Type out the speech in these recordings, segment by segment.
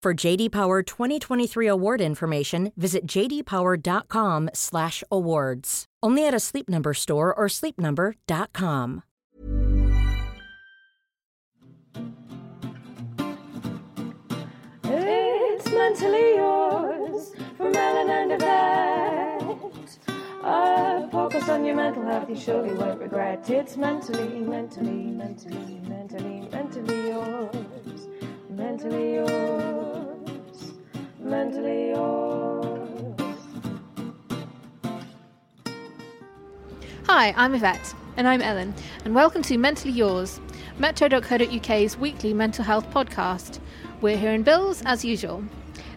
For JD Power 2023 award information, visit jdpower.com/awards. Only at a Sleep Number store or sleepnumber.com. It's mentally yours from Ellen and Yvette. A focus on your mental health, you surely won't regret. It's mentally, mentally, mentally, mentally, mentally yours. Mentally yours. Mentally yours. Hi, I'm Yvette. And I'm Ellen. And welcome to Mentally Yours, metro.co.uk's weekly mental health podcast. We're here in Bills as usual.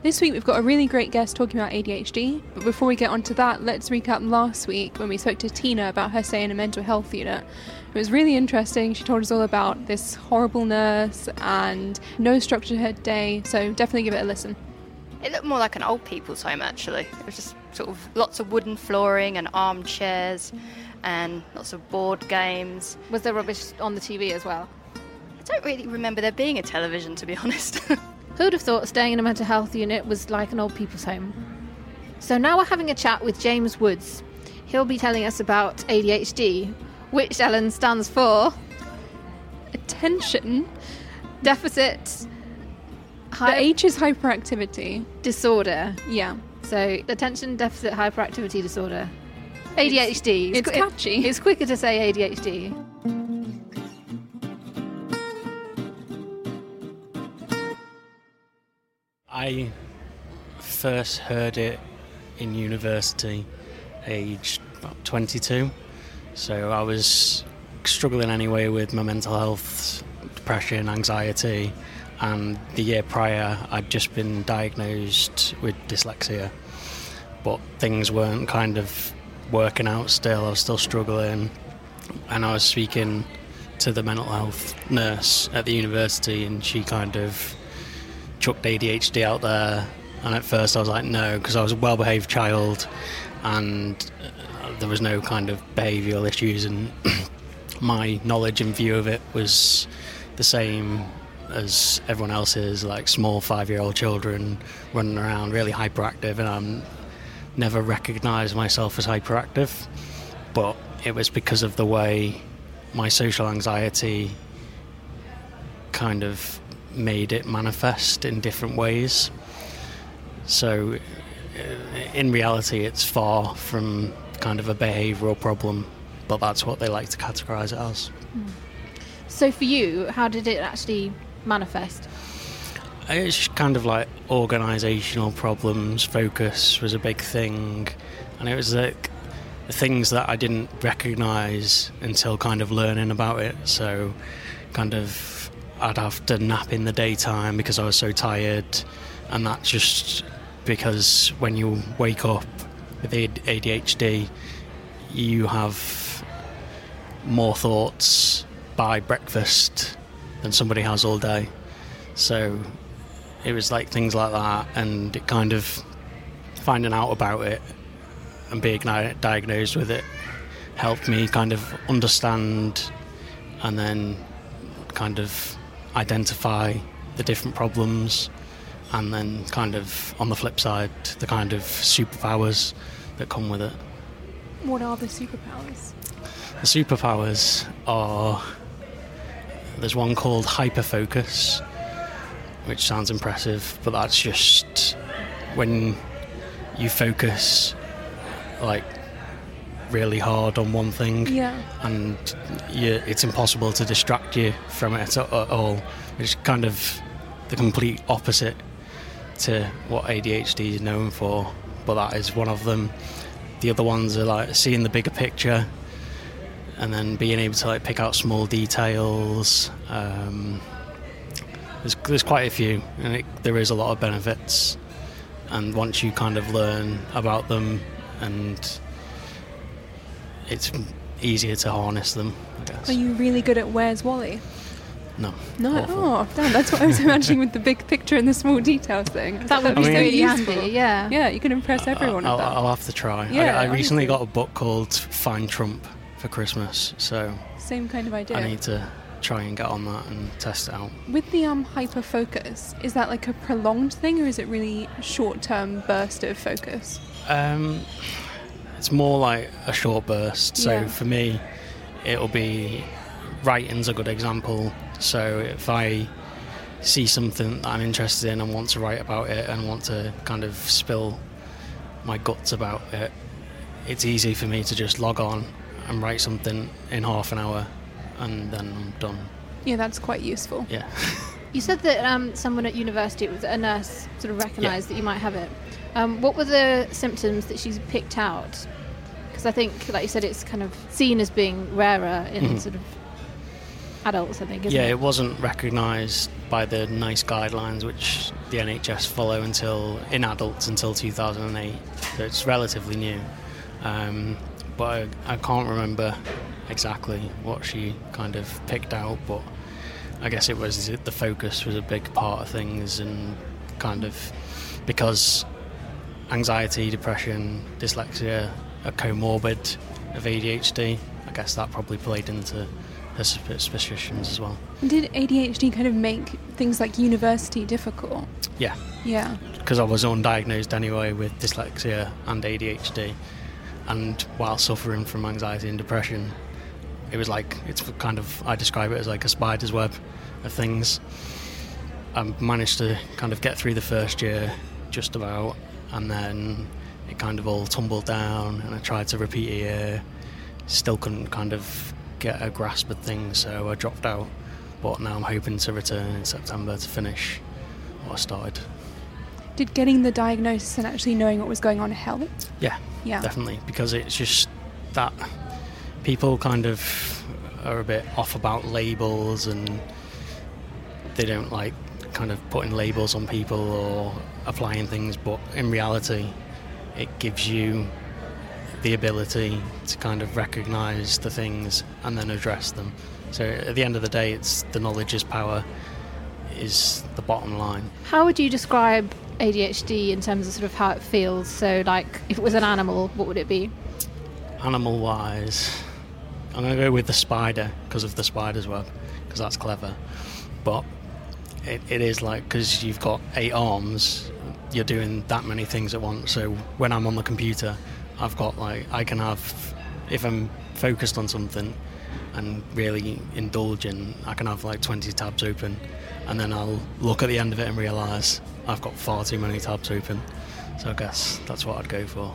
This week we've got a really great guest talking about ADHD, but before we get onto that, let's recap last week when we spoke to Tina about her stay in a mental health unit. It was really interesting. She told us all about this horrible nurse and no structure to her day, so definitely give it a listen. It looked more like an old people's home actually. It was just sort of lots of wooden flooring and armchairs and lots of board games. Was there rubbish on the TV as well? I don't really remember there being a television to be honest. Who'd have thought staying in a mental health unit was like an old people's home? So now we're having a chat with James Woods. He'll be telling us about ADHD, which Ellen stands for Attention. deficit The H is hyperactivity. disorder. Yeah. So attention deficit hyperactivity disorder. ADHD. it's qu- catchy. It's quicker to say ADHD. I first heard it in university, aged about 22. So I was struggling anyway with my mental health, depression, anxiety, and the year prior I'd just been diagnosed with dyslexia. But things weren't kind of working out still, I was still struggling, and I was speaking to the mental health nurse at the university, and she kind of chucked ADHD out there. And at first I was like, no, because I was a well behaved child and uh, there was no kind of behavioural issues, and my knowledge and view of it was the same as everyone else is, like small five year old children running around, really hyperactive, and I'm never recognised myself as hyperactive. But it was because of the way my social anxiety kind of made it manifest in different ways. So, uh, in reality, it's far from kind of a behavioural problem, but that's what they like to categorise it as. So for you, how did it actually manifest? Uh, it's just kind of like organisational problems, focus was a big thing, and it was like the things that I didn't recognise until kind of learning about it. So, kind of, I'd have to nap in the daytime because I was so tired, and that's just because when you wake up with ADHD, you have more thoughts by breakfast than somebody has all day. So it was like things like that, and it kind of finding out about it and being diagnosed with it helped me kind of understand and then kind of identify the different problems and then kind of on the flip side the kind of superpowers that come with it What are the superpowers? the superpowers are there's one called hyperfocus which sounds impressive but that's just when you focus like really hard on one thing Yeah. and you, it's impossible to distract you from it at all which is kind of the complete opposite to what ADHD is known for but that is one of them the other ones are like seeing the bigger picture and then being able to like pick out small details um, there's, there's quite a few and it, there is a lot of benefits and once you kind of learn about them and it's easier to harness them I guess Are you really good at Where's Wally? no No. awful. Oh, damn, that's what I was imagining with the big picture and the small details thing. That would I be mean- really useful. handy. Yeah. Yeah, you can impress everyone I'll, with that. I'll have to try Yeah, I, I recently got a book called Find Trump for Christmas so Same kind of idea. I need to try and get on that and test it out With the um hyper focus, is that like a prolonged thing or is it really short term burst of focus? Um, it's more like a short burst. So Yeah. for me, it'll be writing's a good example. So if I see something that I'm interested in and want to write about it and want to kind of spill my guts about it, it's easy for me to just log on and write something in half an hour and then I'm done. Yeah, that's quite useful. Yeah. You said that um, someone at university, it was a nurse, sort of recognised that you might have it. Um, what were the symptoms that she's picked out? Because I think, like you said, it's kind of seen as being rarer in Mhm. sort of adults. I think, isn't yeah, it? it wasn't recognised by the NICE guidelines, which the NHS follow until in adults until 2008. So it's relatively new. Um, but I, I can't remember exactly what she kind of picked out. But I guess it was the focus was a big part of things, and kind of because anxiety, depression, dyslexia are comorbid of ADHD. I guess that probably played into her susp- suspicions as well. Did ADHD kind of make things like university difficult? Yeah, Yeah. because I was undiagnosed anyway with dyslexia and ADHD, and while suffering from anxiety and depression, it was like it's kind of I describe it as like a spider's web of things. I managed to kind of get through the first year just about, and then it kind of all tumbled down, and I tried to repeat a year, still couldn't kind of get a grasp of things, so I dropped out. But now I'm hoping to return in September to finish what I started. Did getting the diagnosis and actually knowing what was going on help? Yeah, Yeah. definitely, because it's just that people kind of are a bit off about labels and they don't like kind of putting labels on people or applying things, but in reality, it gives you the ability to kind of recognize the things and then address them. So at the end of the day, it's the knowledge is power, is the bottom line. How would you describe ADHD in terms of sort of how it feels? So, like, if it was an animal, what would it be? Animal wise, I'm going to go with the spider because of the spider's web, because that's clever. But it, it is like, because you've got eight arms, you're doing that many things at once. So when I'm on the computer, I've got like, I can have, if I'm focused on something and really indulging, I can have like 20 tabs open. And then I'll look at the end of it and realise I've got far too many tabs open. So I guess that's what I'd go for.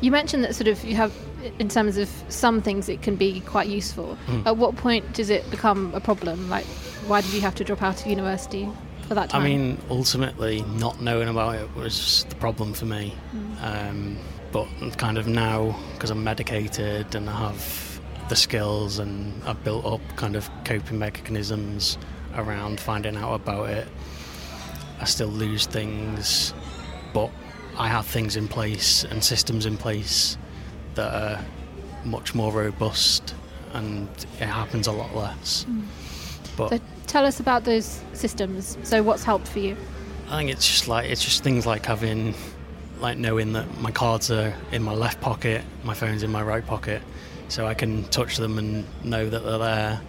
You mentioned that sort of you have, in terms of some things, it can be quite useful. Mm. At what point does it become a problem? Like, why did you have to drop out of university for that time? I mean, ultimately, not knowing about it was the problem for me. Um, but kind of now, because I'm medicated and I have the skills and I've built up kind of coping mechanisms around finding out about it, I still lose things, but I have things in place and systems in place that are much more robust and it happens a lot less. Hmm. But so tell us about those systems. So, what's helped for you? I think it's just like it's just things like having like knowing that my cards are in my left pocket, my phone's in my right pocket, so I can touch them and know that they're there.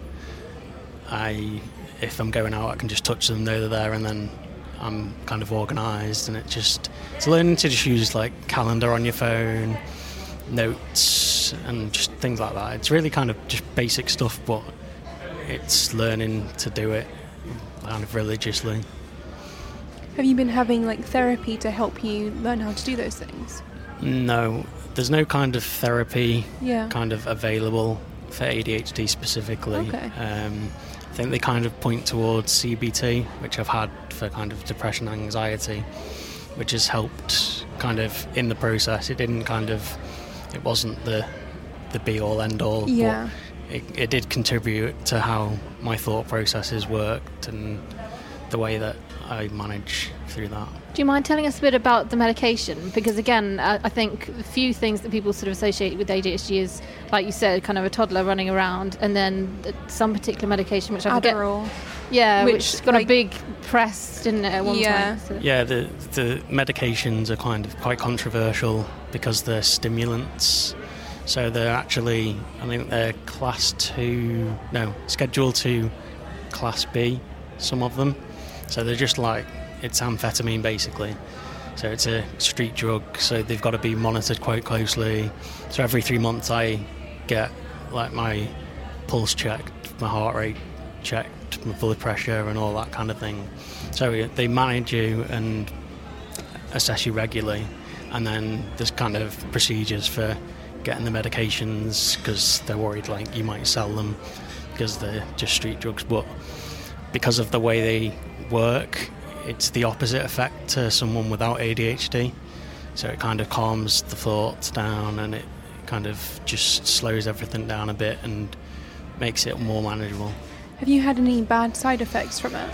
I, if I'm going out, I can just touch them, know they're there, and then I'm kind of organised. And it just it's learning to just use like calendar on your phone, notes, and just things like that. It's really kind of just basic stuff, but it's learning to do it kind of religiously. Have you been having like therapy to help you learn how to do those things? No, there's no kind of therapy Yeah. kind of available for ADHD specifically. Okay. Um, think they kind of point towards CBT, which I've had for kind of depression, and anxiety, which has helped kind of in the process. It didn't kind of, it wasn't the the be all end all. Yeah. But it, it did contribute to how my thought processes worked and the way that I manage through that. Do you mind telling us a bit about the medication? Because again, I, I think a few things that people sort of associate with ADHD is, like you said, kind of a toddler running around, and then some particular medication which I forget. Adderall. Yeah, Which, which, got a big press, didn't it, at one Yeah. point? So- Yeah, the the medications are kind of quite controversial because they're stimulants. So they're actually, I think they're class two, no, schedule two, class B, some of them. So they're just like, it's amphetamine basically. So it's a street drug, so they've got to be monitored quite closely. So every three months I get like my pulse checked, my heart rate checked, my blood pressure, and all that kind of thing. So they manage you and assess you regularly, and then there's kind of procedures for getting the medications because they're worried like you might sell them because they're just street drugs. But because of the way they work, it's the opposite effect to someone without ADHD. So it kind of calms the thoughts down and it kind of just slows everything down a bit and makes it more manageable. Have you had any bad side effects from it?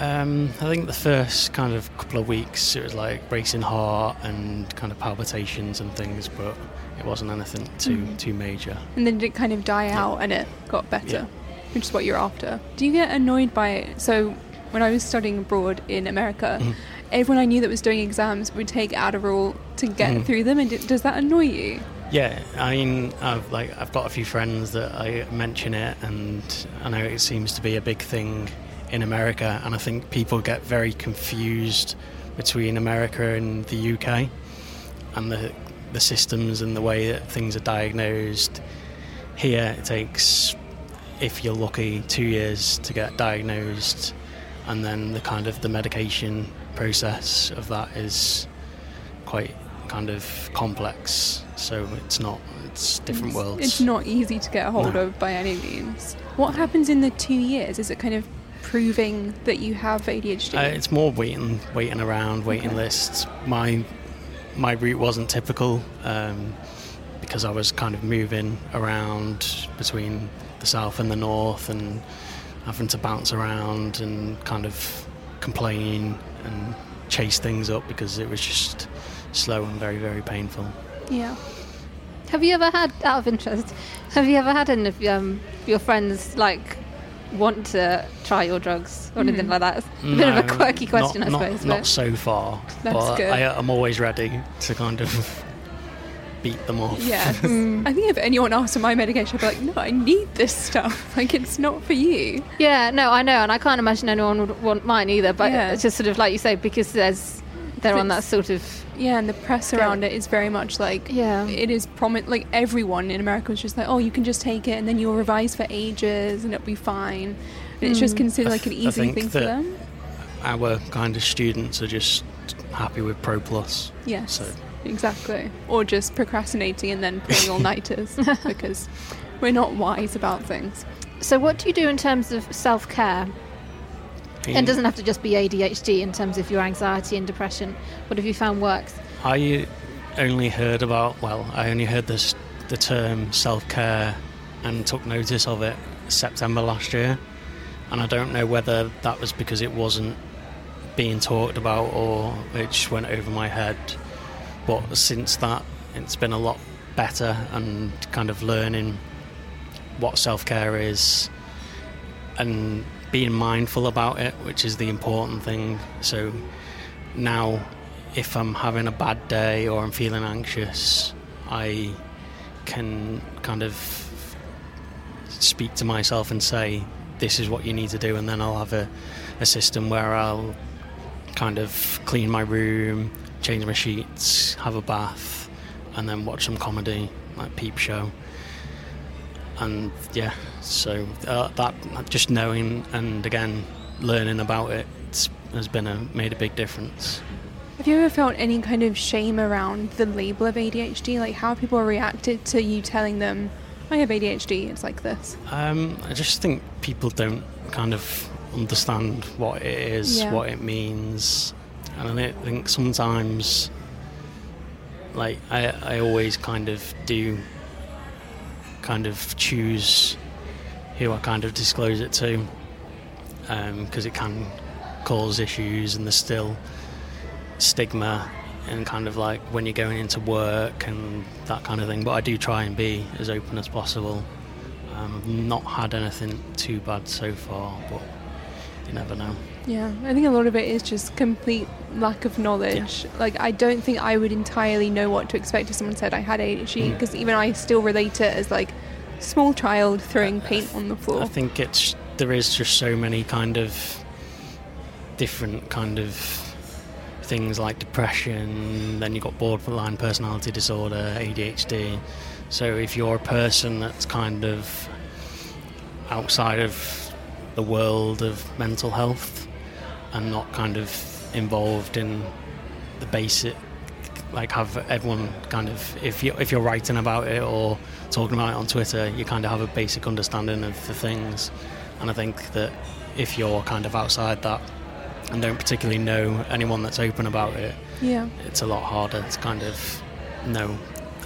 Um, I think the first kind of couple of weeks it was like racing heart and kind of palpitations and things, but it wasn't anything too Mhm. too major. And then did it kind of die out and it got better, which is what you're after. Do you get annoyed by it? So, when I was studying abroad in America, Mhm. everyone I knew that was doing exams would take Adderall to get Mhm. through them. And d- does that annoy you? Yeah, I mean, I've like I've got a few friends that I mention it, and I know it seems to be a big thing in America, and I think people get very confused between America and the UK, and the the systems and the way that things are diagnosed. Here, it takes, if you're lucky, two years to get diagnosed, and then the kind of the medication process of that is quite kind of complex. So it's not. It's different It's- worlds. It's not easy to get a hold No. of by any means. What happens in the two years? Is it kind of proving that you have ADHD? Uh, it's more waiting, waiting around, waiting Okay. lists. My my route wasn't typical um, because I was kind of moving around between the south and the north, and having to bounce around and kind of complain and chase things up because it was just slow and very very painful. yeah. Have you ever had, out of interest, have you ever had any of um, your friends like want to try your drugs or anything Hmm. like that? It's a bit of a quirky question, not, I suppose. Not but- so far, That's but good. I, I'm always ready to kind of beat them off. Yeah. I think if anyone asked for my medication, I'd be like, no, I need this stuff. Like, it's not for you. Yeah, no, I know, and I can't imagine anyone would want mine either. But Yeah. it's just sort of like you say because there's they're on that sort of Yeah, and the press around it is very much like, Yeah. it is prominent. Like, everyone in America was just like, oh, you can just take it and then you'll revise for ages and it'll be fine. And it's just Mm. considered like an th- I easy think thing for them. Our kind of students are just happy with Pro Plus. Yes. So Exactly. Or just procrastinating and then pulling all nighters because we're not wise about things. So, what do you do in terms of self care? And it doesn't have to just be ADHD in terms of your anxiety and depression. What have you found works? I only heard about well, I only heard this the term self care and took notice of it September last year, and I don't know whether that was because it wasn't being talked about or it just went over my head. But since that, it's been a lot better and kind of learning what self care is and being mindful about it, which is the important thing. So now, if I'm having a bad day or I'm feeling anxious, I can kind of speak to myself and say, This is what you need to do, and then I'll have a, a system where I'll kind of clean my room, change my sheets, have a bath, and then watch some comedy like Peep Show. And yeah, so uh, that just knowing and again learning about it has been a made a big difference. Have you ever felt any kind of shame around the label of ADHD? Like how people reacted to you telling them, I have ADHD, it's like this? Um, I just think people don't kind of understand what it is, Yeah. what it means. And I think sometimes, like, I, I always kind of do kind of choose who I kind of disclose it to because it can cause issues and there's still stigma and kind of like when you're going into work and that kind of thing. But I do try and be as open as possible. Um, I've not had anything too bad so far, but you never know. Yeah, I think a lot of it is just complete lack of knowledge. Like, I don't think I would entirely know what to expect if someone said I had ADHD, Mm. because even I still relate it as like small child throwing paint on the floor. I think it's there is just so many kind of different kind of things like depression. Then you've got borderline personality disorder, ADHD. So if you're a person that's kind of outside of the world of mental health and not kind of involved in the basic like have everyone kind of if you if you're writing about it or talking about it on Twitter, you kind of have a basic understanding of the things. And I think that if you're kind of outside that and don't particularly know anyone that's open about it, Yeah. it's a lot harder to kind of know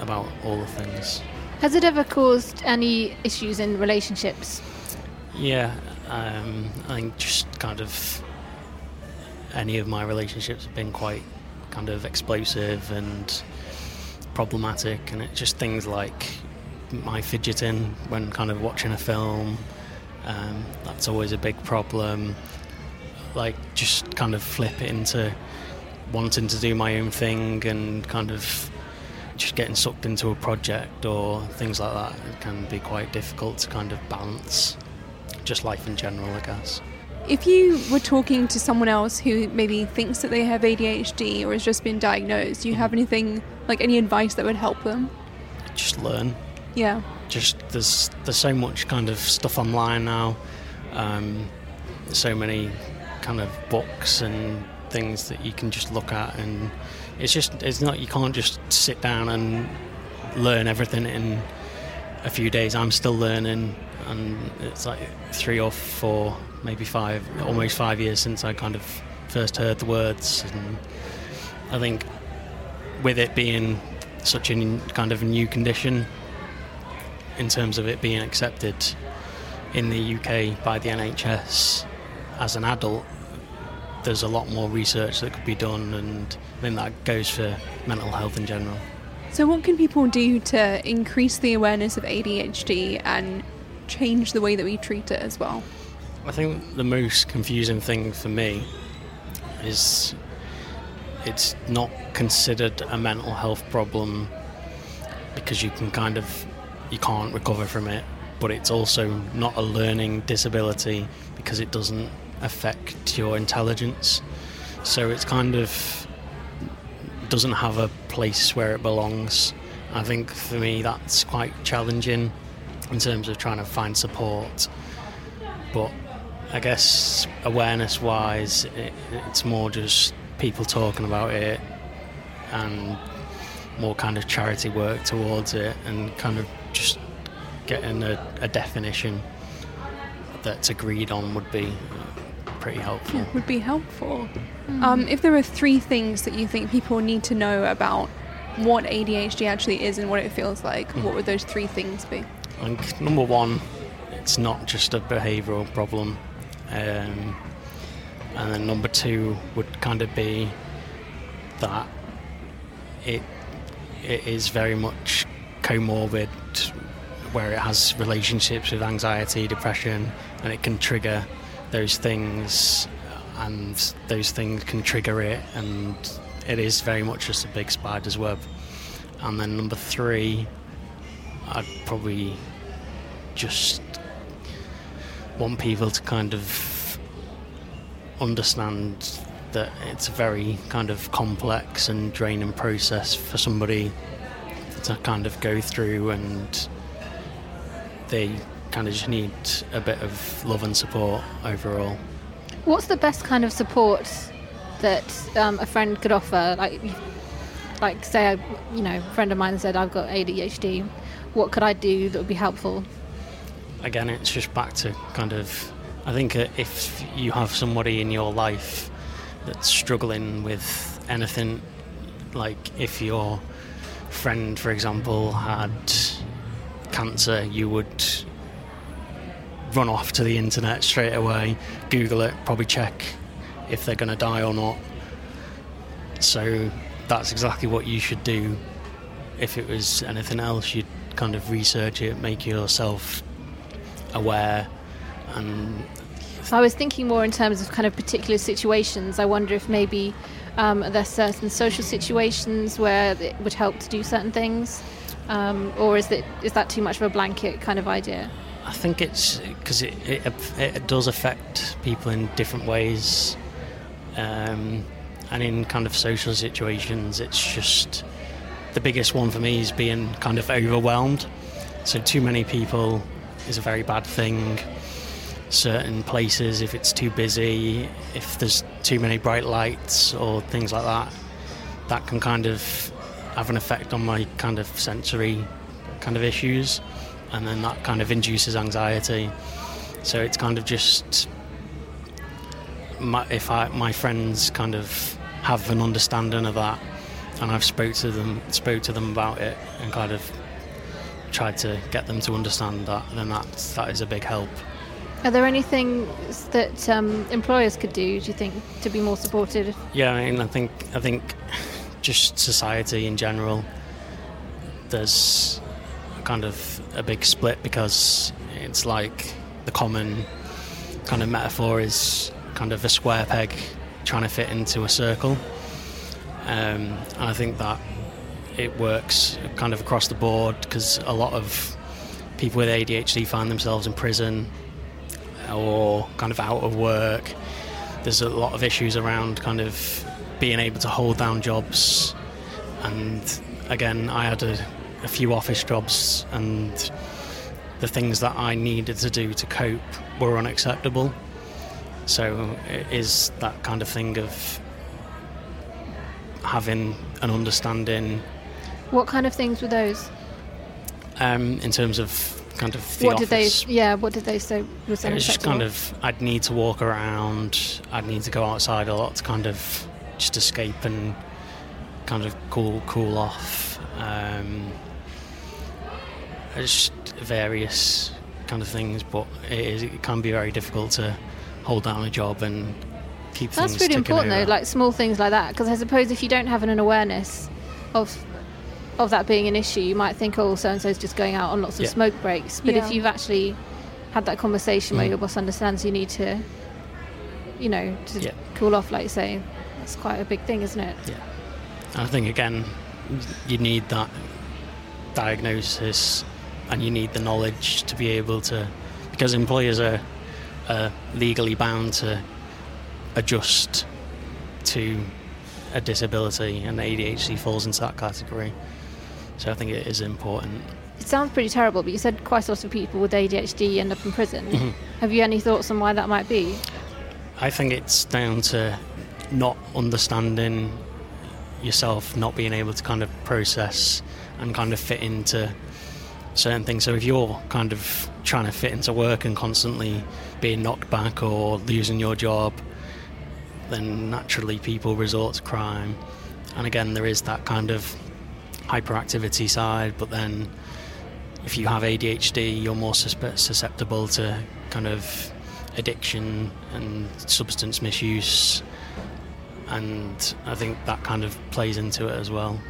about all the things. Has it ever caused any issues in relationships? Yeah, um, I think just kind of any of my relationships have been quite kind of explosive and problematic, and it's just things like my fidgeting when kind of watching a film. Um, that's always a big problem. Like just kind of flip it into wanting to do my own thing and kind of just getting sucked into a project or things like that. It can be quite difficult to kind of balance just life in general, I guess. If you were talking to someone else who maybe thinks that they have ADHD or has just been diagnosed, do you have anything like any advice that would help them? Just learn. Yeah. Just there's there's so much kind of stuff online now, um, so many kind of books and things that you can just look at, and it's just it's not you can't just sit down and learn everything in a few days. I'm still learning, and it's like three or four, maybe five, almost five years since I kind of first heard the words, and I think with it being such a kind of new condition in terms of it being accepted in the UK by the NHS as an adult, there's a lot more research that could be done, and I think that goes for mental health in general. So, what can people do to increase the awareness of ADHD and change the way that we treat it as well? I think the most confusing thing for me is it's not considered a mental health problem because you can kind of you can't recover from it but it's also not a learning disability because it doesn't affect your intelligence. So it's kind of doesn't have a place where it belongs. I think for me that's quite challenging in terms of trying to find support but I guess awareness wise, it, it's more just people talking about it and more kind of charity work towards it and kind of just getting a, a definition that's agreed on would be pretty helpful. Would be helpful. Um, if there are three things that you think people need to know about what ADHD actually is and what it feels like, what would those three things be? Think number one, it's not just a behavioural problem. Um, and then number two would kind of be that it it is very much comorbid, where it has relationships with anxiety, depression, and it can trigger those things, and those things can trigger it, and it is very much just a big spider's web. And then number three, I'd probably just want people to kind of understand that it's a very kind of complex and draining process for somebody to kind of go through and they kind of just need a bit of love and support overall. What's the best kind of support that um, a friend could offer? Like, like say, you know, a friend of mine said I've got ADHD. What could I do that would be helpful? Again, it's just back to kind of. I think uh, if you have somebody in your life that's struggling with anything, like if your friend, for example, had cancer, you would run off to the internet straight away, Google it, probably check if they're going to die or not. So that's exactly what you should do. If it was anything else, you'd kind of research it, make yourself aware, and I was thinking more in terms of kind of particular situations. I wonder if maybe um, there's certain social situations where it would help to do certain things, um, or is that is that too much of a blanket kind of idea? I think it's because it, it, it does affect people in different ways, um, and in kind of social situations, it's just the biggest one for me is being kind of overwhelmed. So too many people is a very bad thing. Certain places, if it's too busy, if there's too many bright lights or things like that, that can kind of have an effect on my kind of sensory kind of issues and then that kind of induces anxiety. So it's kind of just my, if I, my friends kind of have an understanding of that, and I've spoke to them spoke to them about it and kind of tried to get them to understand that, then that that is a big help. Are there anything that um, employers could do? Do you think to be more supportive? Yeah, I mean, I think I think just society in general. There's kind of a big split because it's like the common kind of metaphor is kind of a square peg trying to fit into a circle. Um, and I think that it works kind of across the board because a lot of people with ADHD find themselves in prison or kind of out of work. There's a lot of issues around kind of being able to hold down jobs. And again, I had a a few office jobs and the things that I needed to do to cope were unacceptable. So it is that kind of thing of having an understanding. What kind of things were those? Um, in terms of kind of the what office. did they? Yeah, what did they say was It was just kind of I'd need to walk around. I'd need to go outside a lot to kind of just escape and kind of cool cool off. Um, just various kind of things, but it, is, it can be very difficult to hold down a job and keep That's things really important over. though, like small things like that. Because I suppose if you don't have an awareness of of that being an issue, you might think, oh, so and so's just going out on lots of Yeah. smoke breaks. But Yeah. if you've actually had that conversation where Mm. your boss understands you need to, you know, to Yeah. cool off, like you say, that's quite a big thing, isn't it? And I think again, you need that diagnosis, and you need the knowledge to be able to, because employers are, are legally bound to adjust to a disability, and ADHD falls into that category. So I think it is important. It sounds pretty terrible, but you said quite a lot of people with ADHD end up in prison. Mhm. Have you any thoughts on why that might be? I think it's down to not understanding yourself, not being able to kind of process and kind of fit into certain things. So if you're kind of trying to fit into work and constantly being knocked back or losing your job, then naturally people resort to crime. And again, there is that kind of hyperactivity side, but then if you have ADHD, you're more susceptible to kind of addiction and substance misuse, and I think that kind of plays into it as well.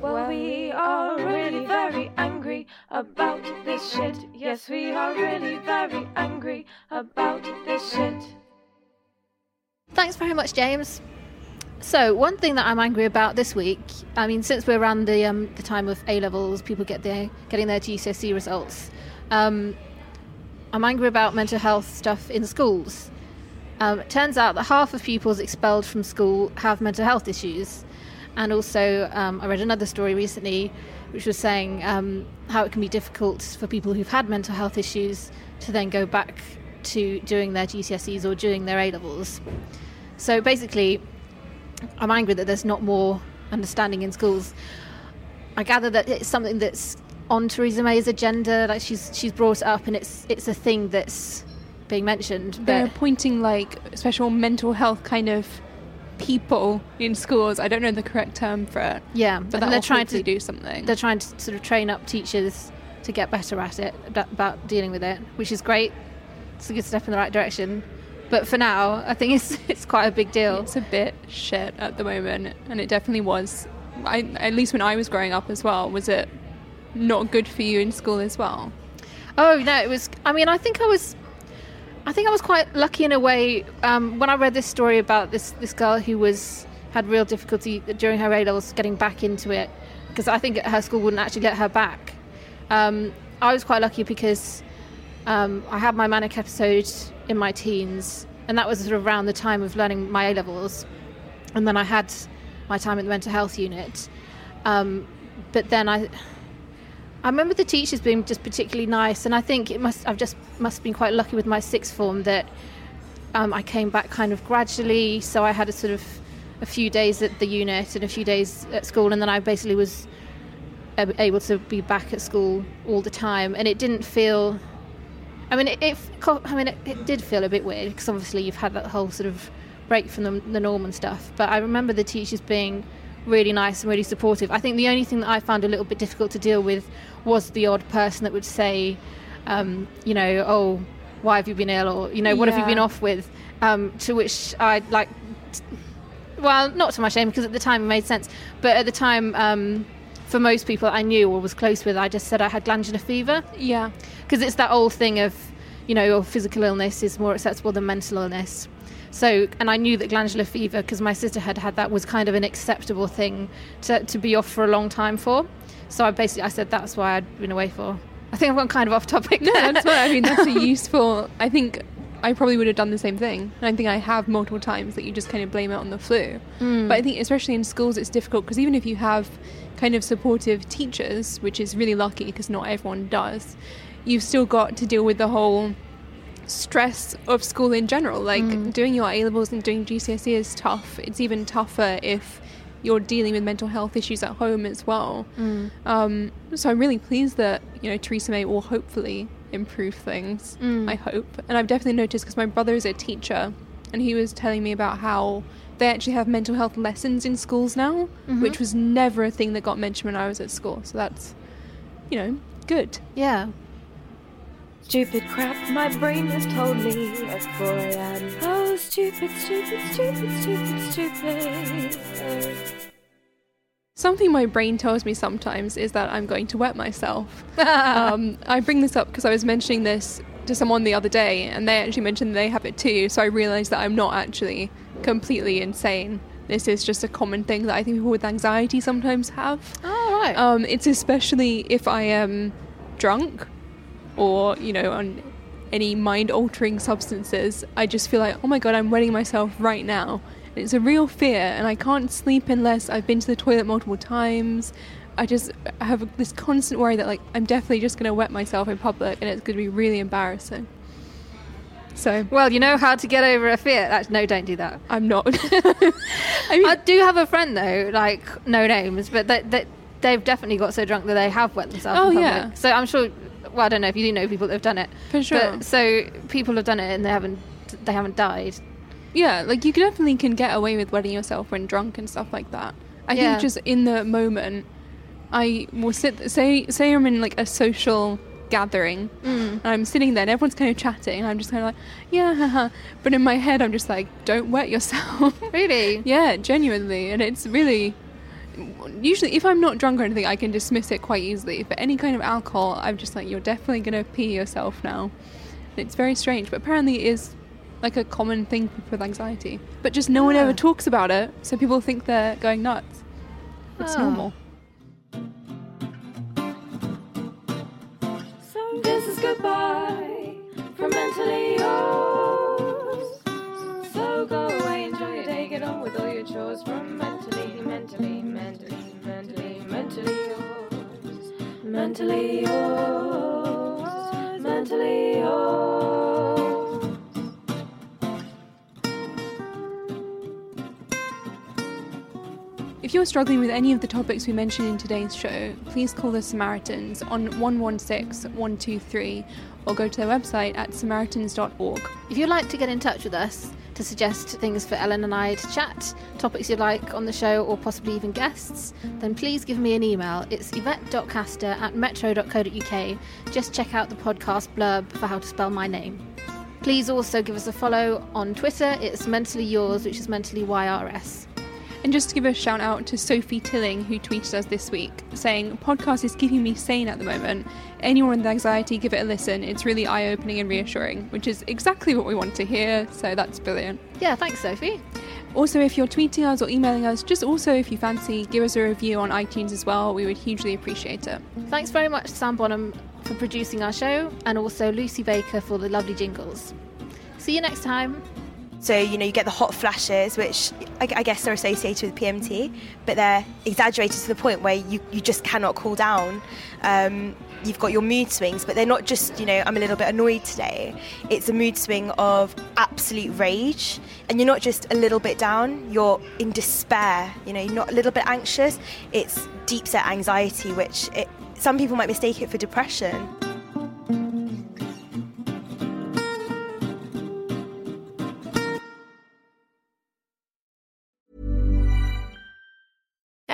Well, we are really very angry. about this shit. Yes, we are really very angry about this shit. Thanks very much, James. So, one thing that I'm angry about this week, I mean, since we're around the um, the time of A levels, people get their getting their GCSE results. Um, I'm angry about mental health stuff in schools. Um, it turns out that half of pupils expelled from school have mental health issues, and also um, I read another story recently, which was saying um, how it can be difficult for people who've had mental health issues to then go back to doing their GCSEs or doing their A levels. So basically, I'm angry that there's not more understanding in schools. I gather that it's something that's on Theresa May's agenda. Like she's she's brought it up, and it's it's a thing that's being mentioned. They're appointing like special mental health kind of people in schools. I don't know the correct term for it. yeah, But they're trying to do something. They're trying to sort of train up teachers to get better at it about, about dealing with it, which is great. It's a good step in the right direction. But for now, I think it's it's quite a big deal. It's a bit shit at the moment, and it definitely was. I, at least when I was growing up as well, was it not good for you in school as well? Oh no, it was. I mean, I think I was. I think I was quite lucky in a way um, when I read this story about this this girl who was had real difficulty during her A levels getting back into it because I think her school wouldn't actually let her back. Um, I was quite lucky because um, I had my manic episode in my teens, and that was sort of around the time of learning my A levels, and then I had my time at the mental health unit. Um, but then I, I remember the teachers being just particularly nice, and I think it must I've just must have been quite lucky with my sixth form that um, I came back kind of gradually. So I had a sort of a few days at the unit and a few days at school, and then I basically was able to be back at school all the time, and it didn't feel. I mean, it. it I mean, it, it did feel a bit weird because obviously you've had that whole sort of break from the, the norm and stuff. But I remember the teachers being really nice and really supportive. I think the only thing that I found a little bit difficult to deal with was the odd person that would say, um, you know, oh, why have you been ill, or you know, what have you been off with? Um, to which I like. Well, not to my shame because at the time it made sense, but at the time, um, for most people I knew or was close with, I just said I had glandular fever Yeah. Because it's that old thing of, you know, your physical illness is more acceptable than mental illness. So, and I knew that glandular fever, because my sister had had that, was kind of an acceptable thing to, to be off for a long time for. So I basically I said that's why I'd been away for. I think I've gone kind of off topic. No, that's what I mean. That's a useful. I think I probably would have done the same thing. And I think I have multiple times that you just kind of blame it on the flu. Hmm. But I think, especially in schools, it's difficult because even if you have kind of supportive teachers, which is really lucky because not everyone does, you've still got to deal with the whole stress of school in general. Like mm. doing your A levels and doing GCSE is tough. It's even tougher if you're dealing with mental health issues at home as well. Mm. Um, so I'm really pleased that you know Theresa May will hopefully improve things. Mm. I hope, and I've definitely noticed because my brother is a teacher, and he was telling me about how they actually have mental health lessons in schools now, mm-hmm. which was never a thing that got mentioned when I was at school. So that's you know good. yeah. Stupid crap my brain has told me. Oh boy, I'm oh stupid, stupid, stupid, stupid, stupid. Something my brain tells me sometimes is that I'm going to wet myself. um, I bring this up because I was mentioning this to someone the other day, and they actually mentioned they have it too. So I realised that I'm not actually completely insane. This is just a common thing that I think people with anxiety sometimes have. Oh right. Um, it's especially if I am drunk or, you know, on any mind altering substances. I just feel like, oh my god, I'm wetting myself right now. And it's a real fear, and I can't sleep unless I've been to the toilet multiple times. I just have this constant worry that, like, I'm definitely just going to wet myself in public and it's going to be really embarrassing. So, well, you know how to get over a fear. Actually, no, don't do that. I'm not. I mean, I do have a friend though, like no names, but that that they've definitely got so drunk that they have wet themselves. Oh, in public. yeah. So I'm sure. Well, I don't know if you do know people that have done it. For sure. But, so people have done it and they haven't they haven't died. Yeah, like you definitely can get away with wetting yourself when drunk and stuff like that. I Yeah. think just in the moment, I will sit. Say, say I'm in like a social gathering, mm. and I'm sitting there, and everyone's kind of chatting, and I'm just kind of like, yeah, haha. but in my head, I'm just like, don't wet yourself. Really? yeah, genuinely, and it's really, usually if I'm not drunk or anything, I can dismiss it quite easily. But any kind of alcohol, I'm just like, you're definitely gonna pee yourself now. It's very strange, but apparently it is like a common thing for with anxiety. But just no one ever talks about it, so people think they're going nuts. It's Ah. normal. So this is goodbye from mentally yours. So go away, enjoy your day, get on with all your chores from mentally, mentally, mentally, mentally, mentally yours. Mentally yours. Mentally yours. If you're struggling with any of the topics we mentioned in today's show, please call the Samaritans on 116 123 or go to their website at samaritans.org. If you'd like to get in touch with us to suggest things for Ellen and I to chat, topics you'd like on the show, or possibly even guests, then please give me an email. It's yvette.caster at metro.co.uk. Just check out the podcast blurb for how to spell my name. Please also give us a follow on Twitter. It's mentally yours, which is mentally YRS. And just to give a shout out to Sophie Tilling, who tweeted us this week, saying, Podcast is keeping me sane at the moment. Anyone with anxiety, give it a listen. It's really eye opening and reassuring, which is exactly what we want to hear, so that's brilliant. Yeah, thanks, Sophie. Also, if you're tweeting us or emailing us, just also, if you fancy, give us a review on iTunes as well. We would hugely appreciate it. Thanks very much, Sam Bonham, for producing our show, and also Lucy Baker for the lovely jingles. See you next time. So, you know, you get the hot flashes, which I, I guess are associated with PMT, but they're exaggerated to the point where you, you just cannot cool down. Um, you've got your mood swings, but they're not just, you know, I'm a little bit annoyed today. It's a mood swing of absolute rage. And you're not just a little bit down, you're in despair. You know, you're not a little bit anxious. It's deep set anxiety, which it, some people might mistake it for depression.